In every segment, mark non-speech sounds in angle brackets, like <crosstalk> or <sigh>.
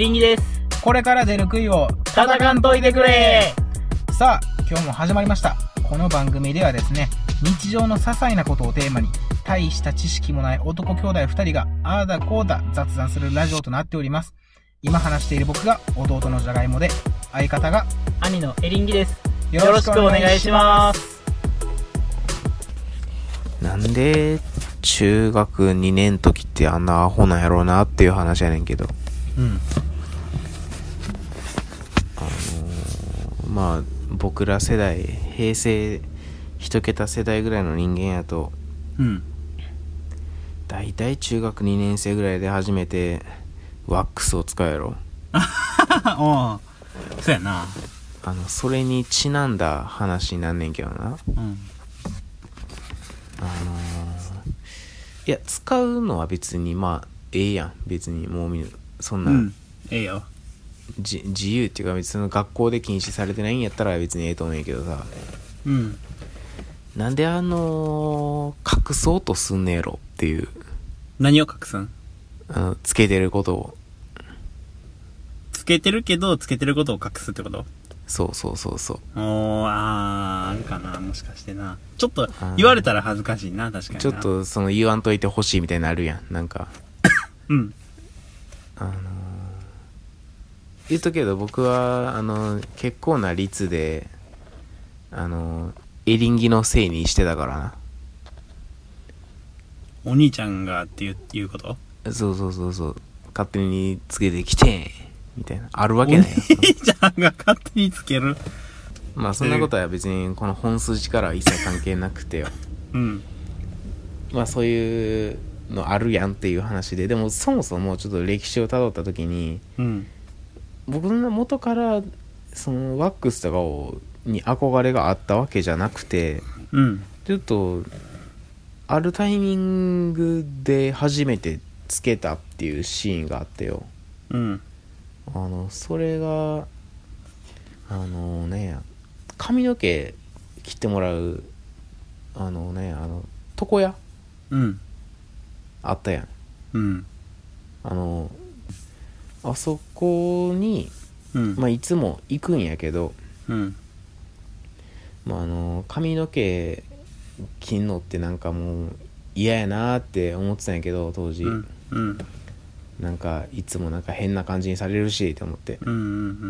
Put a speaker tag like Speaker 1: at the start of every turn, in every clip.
Speaker 1: エリンギです。
Speaker 2: これから出る杭を
Speaker 1: 叩かんといてくれ
Speaker 2: さあ今日も始まりましたこの番組ではですね日常の些細なことをテーマに大した知識もない男兄弟2人がああだこうだ雑談するラジオとなっております今話している僕が弟のじゃがいもで相方が
Speaker 1: 兄のエリンギです。
Speaker 2: よ
Speaker 1: よろしくお願いします。
Speaker 3: なんで中学2年の時ってあんなアホなんやろうなっていう話やねんけど
Speaker 2: うん
Speaker 3: まあ僕ら世代平成一桁世代ぐらいの人間やと
Speaker 2: うん。
Speaker 3: 大体中学2年生ぐらいで初めてワックスを使うやろ。<laughs>
Speaker 2: ああそうやな。
Speaker 3: あのそれにちなんだ話になんねんけどな。
Speaker 2: うん。
Speaker 3: あのーいや使うのは別にまあええやん。別にもうそんな、
Speaker 2: うん。ええよ。
Speaker 3: じ自由っていうか別に学校で禁止されてないんやったら別にええと思うんやけどさ。
Speaker 2: うん。
Speaker 3: なんであのー隠そうとすんねやろっていう。
Speaker 2: 何を隠すん？
Speaker 3: あのつけてることを。
Speaker 2: つけてるけどつけてることを隠すってこと？
Speaker 3: そうそうそうそう。
Speaker 2: おーあーあるかなもしかしてな。ちょっと
Speaker 3: ー。
Speaker 2: 言われたら恥ずかしいな確かにな。
Speaker 3: ちょっとその言わんといてほしいみたいになるやんなんか。
Speaker 2: うん。
Speaker 3: あのー言っとくけど僕はあの結構な率であのエリンギのせいにしてたからな。
Speaker 2: お兄ちゃんがっていういうこと？
Speaker 3: そうそうそうそう。勝手につけてきてみたいな。あるわ
Speaker 2: お
Speaker 3: けないやん
Speaker 2: 兄ちゃんが勝手につける？
Speaker 3: まあそんなことは別にこの本筋からは一切関係なくてよ。
Speaker 2: うん。
Speaker 3: まあそういうのあるやんっていう話で。でもそもそもちょっと歴史をたどった時に
Speaker 2: うん
Speaker 3: 僕の元からそのワックスとかをに憧れがあったわけじゃなくて
Speaker 2: うん。
Speaker 3: ちょっとあるタイミングで初めてつけたっていうシーンがあってよ。
Speaker 2: うん。
Speaker 3: あのそれがあのね髪の毛切ってもらうあのねあの床屋
Speaker 2: うん。
Speaker 3: あったやん。
Speaker 2: うん。
Speaker 3: あのあそこに、
Speaker 2: うん。
Speaker 3: まあ、いつも行くんやけど、
Speaker 2: うん。
Speaker 3: まあ、あの髪の毛切んのってなんかもう嫌やなーって思ってたんやけど当時、
Speaker 2: うん。うん。
Speaker 3: なんかいつもなんか変な感じにされるしって思って。
Speaker 2: うんう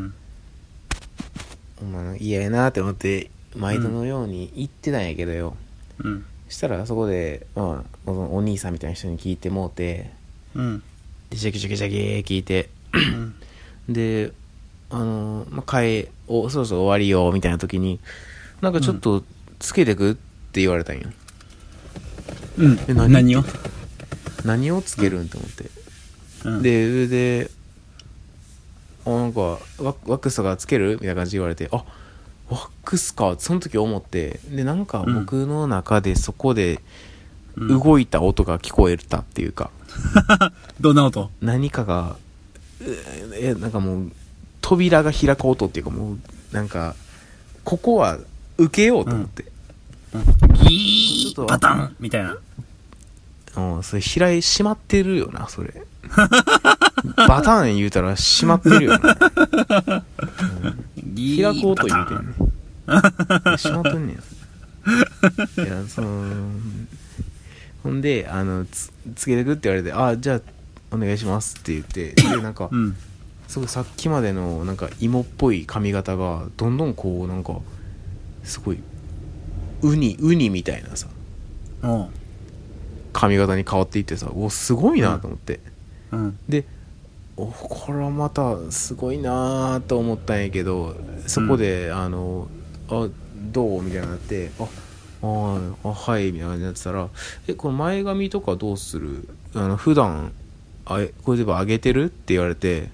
Speaker 2: ん
Speaker 3: まあ嫌やなーって思って毎度のように行ってたんやけどよ、
Speaker 2: うん。
Speaker 3: したらそこで、まあ、そのお兄さんみたいな人に聞いてもうて
Speaker 2: うん。
Speaker 3: でジャキジャキジャキ聞いて
Speaker 2: うん
Speaker 3: であのまえおそろそろ終わりよみたいな時になんかちょっとつけてくって言われたんよ、
Speaker 2: うん。
Speaker 3: え何？
Speaker 2: 何を？
Speaker 3: 何をつけるんと思って、
Speaker 2: うん。
Speaker 3: で上で「あなんかワッワックスとかつける?」みたいな感じで言われて「あワックスか」その時思ってでなんか僕の中でそこで
Speaker 2: うん。
Speaker 3: 動いた音が聞こえたっていうか、<laughs>
Speaker 2: どんな音？
Speaker 3: 何かがうえなんかもう扉が開く音っていうかもうなんかここは受けようと思って、
Speaker 2: ギ
Speaker 3: ちょっと
Speaker 2: ーパタンみたいな。
Speaker 3: うん、それ開い閉まってるよなそれ。<laughs> バターン言うたら閉まってるよな。
Speaker 2: ギ
Speaker 3: 開く音言
Speaker 2: パタン
Speaker 3: うてんねん。閉まってんねんいやそのほんであのつつけてくって言われて「あじゃあお願いします」って言ってでなんか、
Speaker 2: うん。
Speaker 3: すごいさっきまでのなんか芋っぽい髪型がどんどんこうなんかすごいウニウニみたいなさ
Speaker 2: おう
Speaker 3: 髪型に変わっていってさおすごいなと思って、
Speaker 2: うん。
Speaker 3: でおこれはまたすごいなと思ったんやけどそこで、あの「あどう?」みたいになって「ああーあはい」みたいな感じになってたら「えこの前髪とかどうする？あの普段あえこれで上げてる?」って言われて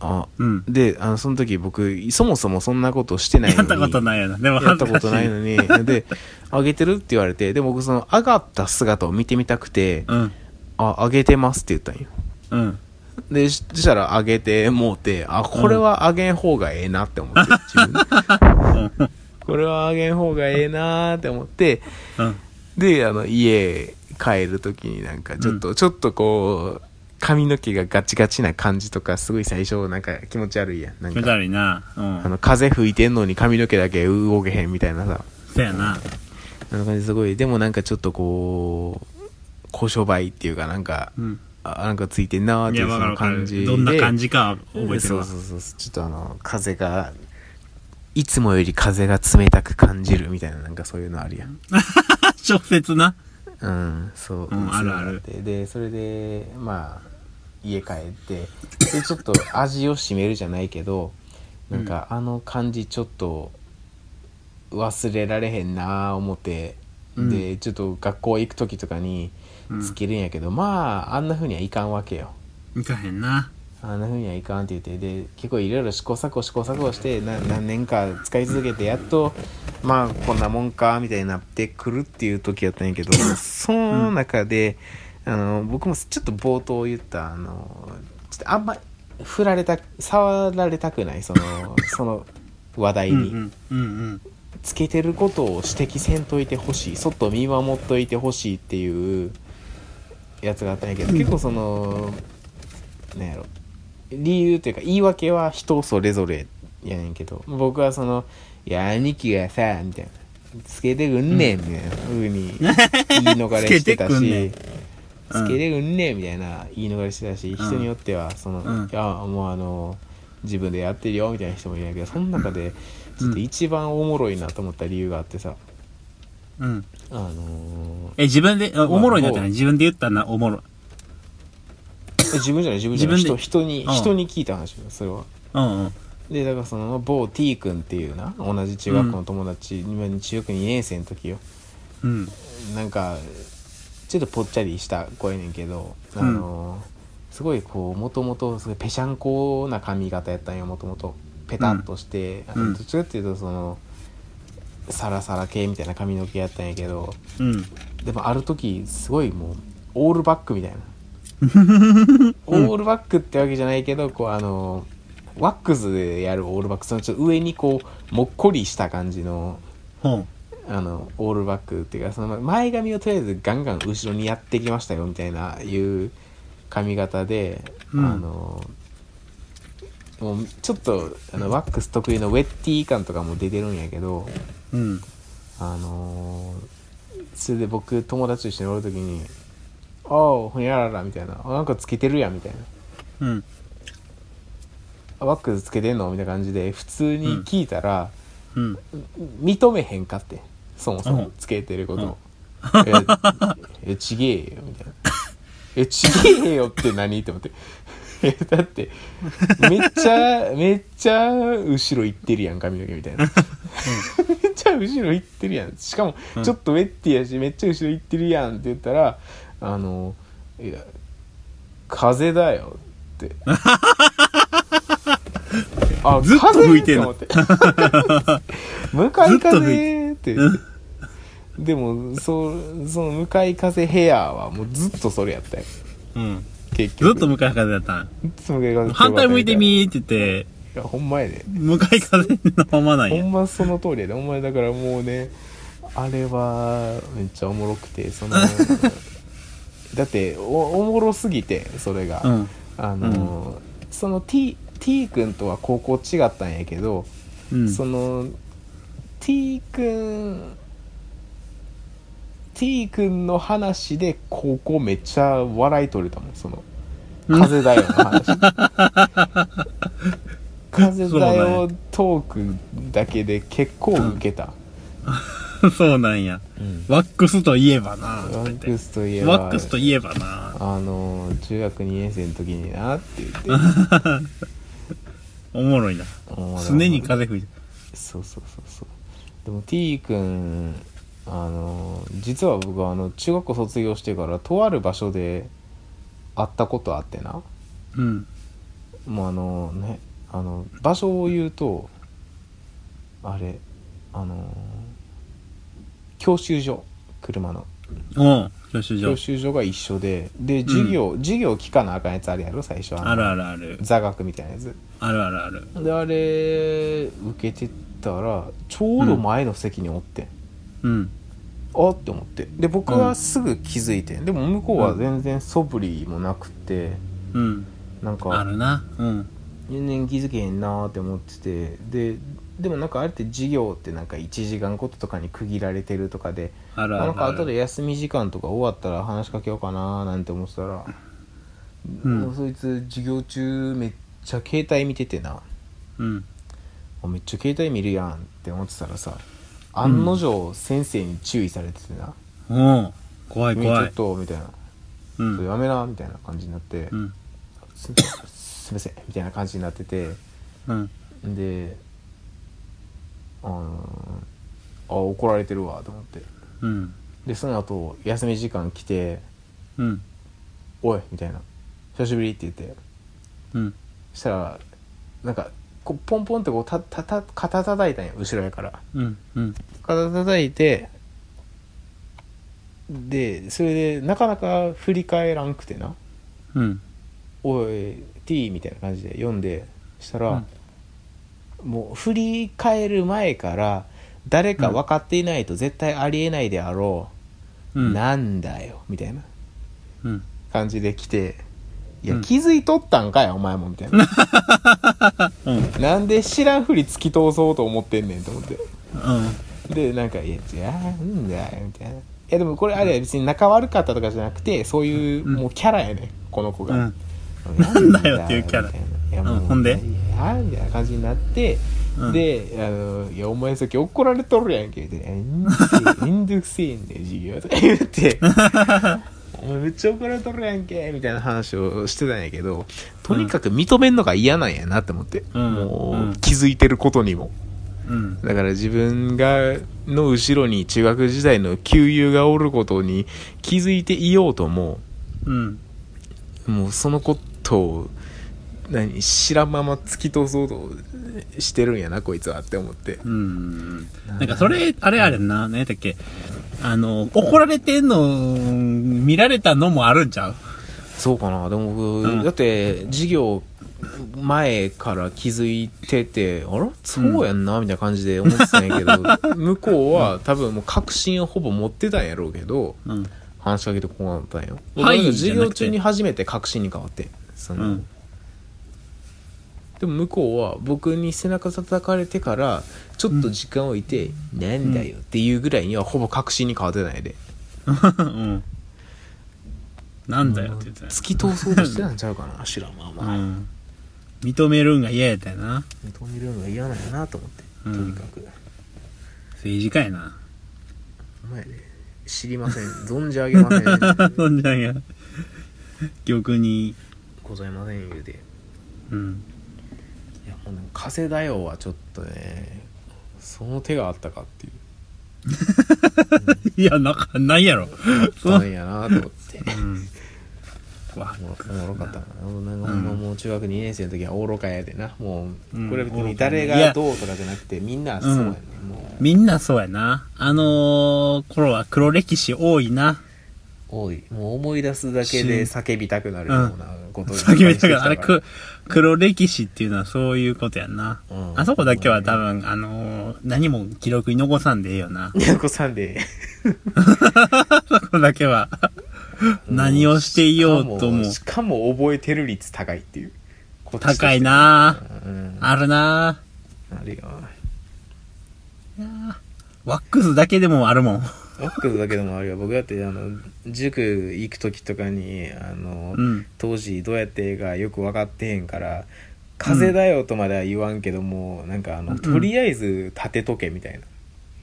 Speaker 3: あ
Speaker 2: うん。
Speaker 3: であのその時僕そもそもそんなことしてないのに。
Speaker 2: やったことないよな。でも
Speaker 3: やったことないのに。で上げてるって言われてで僕その上がった姿を見てみたくて
Speaker 2: うん。
Speaker 3: あ上げてますって言ったんよ。
Speaker 2: うん。
Speaker 3: でしそしたら上げてもうてあこれは上げん方がええなって思って自分で。これは上げん方がええなって思って
Speaker 2: うん。
Speaker 3: であの家帰る時になんかちょっと、ちょっとこう髪の毛がガチガチな感じとかすごい最初なんか気持ち悪いやんなん
Speaker 4: 気持ち
Speaker 3: か
Speaker 4: 悪いな。うん。
Speaker 3: あの風吹いてんのに髪の毛だけ動けへんみたいなさ
Speaker 4: そやな。
Speaker 3: あの感じすごいでもなんかちょっとこう小商売っていうかなんか
Speaker 4: うん。
Speaker 3: あなんかついてんなーっていうそ。の感じで
Speaker 4: どんな感じかは覚えてるわ。
Speaker 3: そうそうそうそうちょっとあの風がいつもより風が冷たく感じるみたいななんかそういうのあるやん
Speaker 4: 小説な。
Speaker 3: うん。そう、
Speaker 4: うんあるある。
Speaker 3: でそれでまあ家帰ってでちょっと味を占めるじゃないけどなんかあの感じちょっと忘れられへんなー思って、でちょっと学校行く時とかに
Speaker 4: うん。
Speaker 3: つけるんやけど、まああんな風にはいかんわけよ。
Speaker 4: いかへんな。
Speaker 3: あんな風にはいかんって言ってで結構いろいろ試行錯誤試行錯誤してな何年か使い続けてやっとまあこんなもんかみたいになってくるっていう時やったんやけどその中で、あの僕もちょっと冒頭言ったあのちょっとあんま振られた触られたくないその <laughs> その話題に、
Speaker 4: うんうん。うんうん。
Speaker 3: つけてることを指摘せんといてほしいそっと見守っといてほしいっていうやつがあったんやけど、結構そのなんやろ理由というか言い訳は人それぞれやねんけど僕はその「いや兄貴がさ」みたいな「つけてくんねん」みたいな。風に言い逃れしてたし「つけてくんねん」みたいな言い逃れしてたし、人によってはその「
Speaker 4: うん。
Speaker 3: いやもうあの自分でやってるよ」みたいな人もいるんやけどその中でちょっと一番おもろいなと思った理由があってさ、
Speaker 4: うん。
Speaker 3: あのー
Speaker 4: え、自分で、あおもろいなってない？自分で言ったな、おもろ
Speaker 3: 自分じゃない？自分じゃない？
Speaker 4: 自分で。
Speaker 3: 人人に、
Speaker 4: うん。
Speaker 3: 人に聞いた話よそれは。
Speaker 4: うんうん。
Speaker 3: でだからその某 T 君っていうな同じ中学校の友達、今中学2年生の時よ。
Speaker 4: うん。
Speaker 3: なんかちょっとぽっちゃりした子やねんけどあのーすごいこうもともとすごいぺしゃんこな髪型やったんよもともと。ペタッとして、あの
Speaker 4: うん。
Speaker 3: どっちかっていうとそのサラサラ系みたいな髪の毛やったんやけど。
Speaker 4: うん。
Speaker 3: でもある時すごいもうオールバックみたいなオールバックってわけじゃないけどこうあのワックスでやるオールバックそのちょっと上にこうもっこりした感じの。あのオールバックっていうかその前髪をとりあえずガンガン後ろにやってきましたよみたいないう髪型で、
Speaker 4: うん
Speaker 3: あのもうちょっとあのワックス得意のウェッティ感とかも出てるんやけど
Speaker 4: うん。
Speaker 3: あのそれで僕友達と一緒におる時に「ああほにゃらら」みたいな「あなんかつけてるやん」みたいな。
Speaker 4: うん。
Speaker 3: 「あワックスつけてんの?」みたいな感じで普通に聞いたら、
Speaker 4: うん。
Speaker 3: 認めへんかってそもそうも
Speaker 4: ん。
Speaker 3: つけてること。を「え <laughs> えちげえよ」みたいな「えちげえよって何?」って思って。えだってめっちゃめっちゃ後ろ行ってるやん髪の毛みたいな、<laughs> めっちゃ後ろ行ってるやん。しかも
Speaker 4: うん。
Speaker 3: ちょっとウェッティやしめっちゃ後ろ行ってるやんって言ったらあの「いや風だよ」って。<laughs> あ <laughs>
Speaker 4: ずっと吹いてんの。
Speaker 3: 向かい風って。言ってでもそうその向かい風ヘアはもうずっとそれやったよ。
Speaker 4: うん。
Speaker 3: 結局。
Speaker 4: ずっと向かい風だったん？
Speaker 3: ずっと向かい風
Speaker 4: 反対向いてみーって言って、
Speaker 3: いやほんまやで。
Speaker 4: 向かい風のままなんや。
Speaker 3: ほんまその通りやで。ほんまやだからもうねあれはめっちゃおもろくてその <laughs> だっておおもろすぎてそれが、
Speaker 4: うん。
Speaker 3: あの、その T, T 君とは高校違ったんやけど、
Speaker 4: うん。
Speaker 3: その T 君 T 君の話で高校めっちゃ笑い取れたもんその風だよの話。<laughs> 風だよトークだけで結構ウケた、<laughs>
Speaker 4: そうなんや。ワックスといえばな。
Speaker 3: ワックスといえば
Speaker 4: ワックスといえばな。
Speaker 3: あの中学2年生の時になって言って <laughs>
Speaker 4: おもろいな。常に風吹いて。
Speaker 3: そうそうそうそうでも T 君あの実は僕はあの中学校卒業してからとある場所で会ったことあってな
Speaker 4: うん。
Speaker 3: もうあのねあの場所を言うとあれあの教習所車の。
Speaker 4: おう、教習所。
Speaker 3: 教。習所が一緒で。で授業、授業聞かなあかんやつあるやろ？最初の
Speaker 4: あるあるある。
Speaker 3: 座学みたいなやつ。
Speaker 4: あるあるある。
Speaker 3: であれ受けてたらちょうど前の席におって。ん、
Speaker 4: うん。
Speaker 3: あって思って。で僕はすぐ気づいて、でも向こうは全然素振りもなくて、
Speaker 4: うん。
Speaker 3: なん
Speaker 4: あ
Speaker 3: か
Speaker 4: るな。うん。
Speaker 3: 全然気づけへんなーって思ってて。ででもなんかあれって授業ってなんか1時間ごととかに区切られてるとかで
Speaker 4: あるあ。
Speaker 3: なんか後で休み時間とか終わったら話しかけようかなーなんて思ってたら、
Speaker 4: うん
Speaker 3: もうそいつ授業中めっちゃ携帯見ててな
Speaker 4: うん。
Speaker 3: あめっちゃ携帯見るやんって思ってたらさ案の定先生に注意されててな
Speaker 4: おう怖「い怖い
Speaker 3: 君ちょっ。と」みたいな
Speaker 4: う「
Speaker 3: それ
Speaker 4: ん。
Speaker 3: やめな」みたいな感じになって
Speaker 4: うん。
Speaker 3: 「すすいません」みたいな感じになってて
Speaker 4: うん。
Speaker 3: であのあ怒られてるわと思って
Speaker 4: うん。
Speaker 3: でその後休み時間来て
Speaker 4: うん。
Speaker 3: 「おい」みたいな「久しぶり」って言って
Speaker 4: うん。
Speaker 3: そしたらなんかこうポンポンってこうたたた肩叩いたんや後ろやから
Speaker 4: うん。うん。
Speaker 3: 肩叩いてでそれでなかなか振り返らんくてな
Speaker 4: うん。
Speaker 3: 「おい T」みたいな感じで読んでしたら、もう振り返る前から誰か分かっていないと絶対ありえないであろう、
Speaker 4: うん。
Speaker 3: なんだよみたいな
Speaker 4: うん。
Speaker 3: 感じで来て「いや、
Speaker 4: うん。
Speaker 3: 気づいとったんかいお前も」みたいな。<laughs>
Speaker 4: うん。
Speaker 3: なんで知らんふり突き通そうと思ってんねんと思って。
Speaker 4: うん。
Speaker 3: でなんか「いやじゃあなんだよ」みたいな。いやでもこれあれ別に仲悪かったとかじゃなくてそういうもうキャラやねんこの子が、
Speaker 4: うん。
Speaker 3: なん
Speaker 4: だよっていうキャラ。
Speaker 3: いやもう、
Speaker 4: うん。ほんで？
Speaker 3: いやみたいな感じになって、
Speaker 4: うん。
Speaker 3: であの「いやお前さっき怒られとるやんけ」って「めんどくせえめんどくせえんだよ授業」とか言って「お前めっちゃ怒られとるやんけ」みたいな話をしてたんやけどとにかく認めんのが嫌なんやなって思って、
Speaker 4: うん。
Speaker 3: もう、
Speaker 4: うん。
Speaker 3: 気づいてることにも。
Speaker 4: うん。
Speaker 3: だから自分がの後ろに中学時代の旧友がおることに気づいていようとも
Speaker 4: うん。
Speaker 3: もうそのことを何知らんまま突き通そうとしてるんやなこいつはって思って。
Speaker 4: うん。なんかそれ、あれあれな、何やったっけ。あの、怒られてんの、見られたのもあるんちゃう？
Speaker 3: そうかな。でも僕、
Speaker 4: うん。
Speaker 3: だって授業前から気づいててあらそうやんなみたいな感じで思ってたんやけど、<laughs> 向こうは多分もう確信をほぼ持ってたんやろうけど
Speaker 4: うん。
Speaker 3: 話しかけてこうなったんよ
Speaker 4: はい
Speaker 3: 僕授業中に初めて確信に変わってその、
Speaker 4: うん。
Speaker 3: でも向こうは僕に背中叩かれてからちょっと時間を置いて「なんだよ」っていうぐらいにはほぼ確信に変わってないで
Speaker 4: うん。<laughs> なんだよって言ってたよ
Speaker 3: 突き通そうとしてたんちゃうかな知らんまあまあ、
Speaker 4: うん。認めるんが嫌やったよな。
Speaker 3: 認めるのが嫌なんやなと思って、
Speaker 4: うん
Speaker 3: とにかく
Speaker 4: 政治家やな。
Speaker 3: お前ね知りません存じ上げません <laughs>
Speaker 4: そんじゃんや。<laughs> 玉に、
Speaker 3: ございません言うてい
Speaker 4: うん。
Speaker 3: 風だよはちょっとねその手があったかっていう。<laughs>
Speaker 4: いや、なんか、ないやろ。
Speaker 3: あったんやなと思って。<laughs>
Speaker 4: うん。わ
Speaker 3: おもろかったな、なんかもう中学2年生の時は愚かやでな。もう、
Speaker 4: うん
Speaker 3: これ別に誰がどうとかじゃなくてみんなそうやね、もう。
Speaker 4: みんなそうやな。あのー、頃は黒歴史多いな。
Speaker 3: 多い。もう思い出すだけで叫びたくなるようなことを
Speaker 4: 先めたから、あれ、
Speaker 3: く
Speaker 4: く、黒歴史っていうのはそういうことやんな。
Speaker 3: うん。
Speaker 4: あそこだけは多分、あのー、何も記録に残さんでええよな。
Speaker 3: にゃんこさんで
Speaker 4: あ <laughs> そこだけは。何をしていようとも。
Speaker 3: しかもしかも覚えてる率高いっていう。
Speaker 4: 高いな。
Speaker 3: うん。
Speaker 4: あるな。
Speaker 3: あるよ。
Speaker 4: ワックスだけでもあるもん。
Speaker 3: ワックスだけでもあるよ僕だってあの塾行く時とかにあの、
Speaker 4: うん。
Speaker 3: 当時どうやってええかよく分かってへんから「風だよ」とまでは言わんけども、なんかあの、
Speaker 4: うん
Speaker 3: とりあえず立てとけみたいな。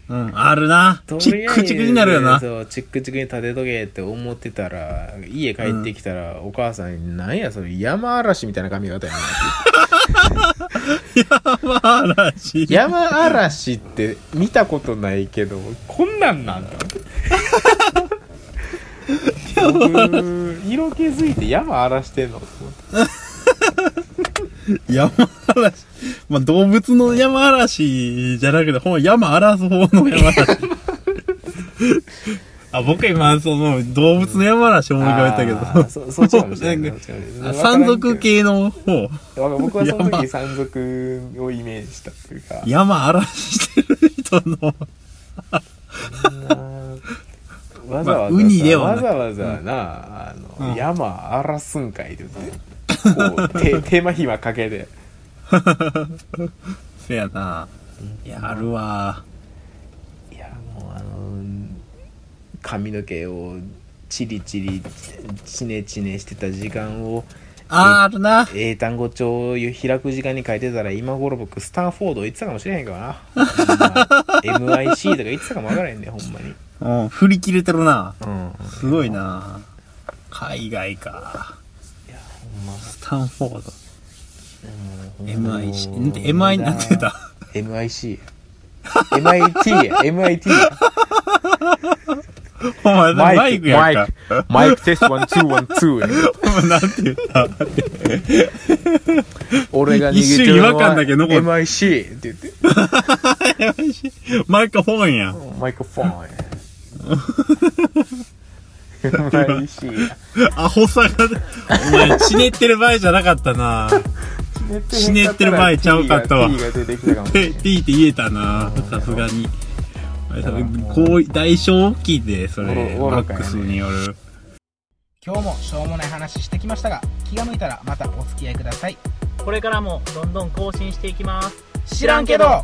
Speaker 4: うん、あるな
Speaker 3: と
Speaker 4: チ
Speaker 3: りあえず
Speaker 4: ックチクになるよな。
Speaker 3: そう、チックチクに立てとけって思ってたら、家帰ってきたら、お母さんに、なんやそれ、山嵐みたいな髪型やなって。<laughs>
Speaker 4: 山嵐。
Speaker 3: 山嵐って見たことないけど、こんなんなんだ。僕、色気づいて山荒らしてんの
Speaker 4: 山嵐。まあ、動物の山嵐じゃなくて、ほんま山荒らす方の山嵐。あ、僕今、その、動物の山嵐思い浮かべたけど。
Speaker 3: そ <laughs> そっちかもしれない。
Speaker 4: な山賊系の方。
Speaker 3: 僕はその
Speaker 4: 山
Speaker 3: 時山賊をイメージしたというか。
Speaker 4: 山荒らしてる人の。
Speaker 3: わざわざさ、
Speaker 4: まあウニでは
Speaker 3: わざわざな、あの、
Speaker 4: うん
Speaker 3: 山荒らすんかいって言って。こう、<laughs> 手、手間暇かけて。<laughs>
Speaker 4: せやな。やるわ。
Speaker 3: いや、もうあの、髪の毛をチリチリ、チネチネしてた時間を、
Speaker 4: あー、あるな。
Speaker 3: 英単語帳を開く時間に書いてたら、今頃僕、スタンフォード行ってたかもしれへんからな。<laughs> MIC とか言ってたかもわからへんね、ほんまに。
Speaker 4: うん、振り切れてるな。
Speaker 3: うん。
Speaker 4: すごいな。海外か。
Speaker 3: いや、ほんま。
Speaker 4: スタンフォード。
Speaker 3: うん
Speaker 4: MIC。んで MI なんて言った
Speaker 3: MIC。MIT や、MIT や。
Speaker 4: お前、マイクやんか。
Speaker 3: マイクテスト one、two one、two や。
Speaker 4: お前なんて言った
Speaker 3: 俺が逃げてるのは
Speaker 4: 一瞬違和感だけ残る
Speaker 3: MIC って言って。<laughs>
Speaker 4: マイクフォンやん。
Speaker 3: マイクフォンや。<laughs> MIC や。
Speaker 4: アホさが、お前、ちねってる場合じゃなかったな。ひねってる場合ちゃうかったわ
Speaker 3: T が出てきたかもしれ
Speaker 4: て、
Speaker 3: ない。
Speaker 4: T って言えたな。さすがに。多分こう、大きいで、それ。マックスによる。
Speaker 2: 今日もしょうもない話してきましたが、気が向いたらまたお付き合いください。
Speaker 1: これからもどんどん更新していきます。
Speaker 2: 知らんけど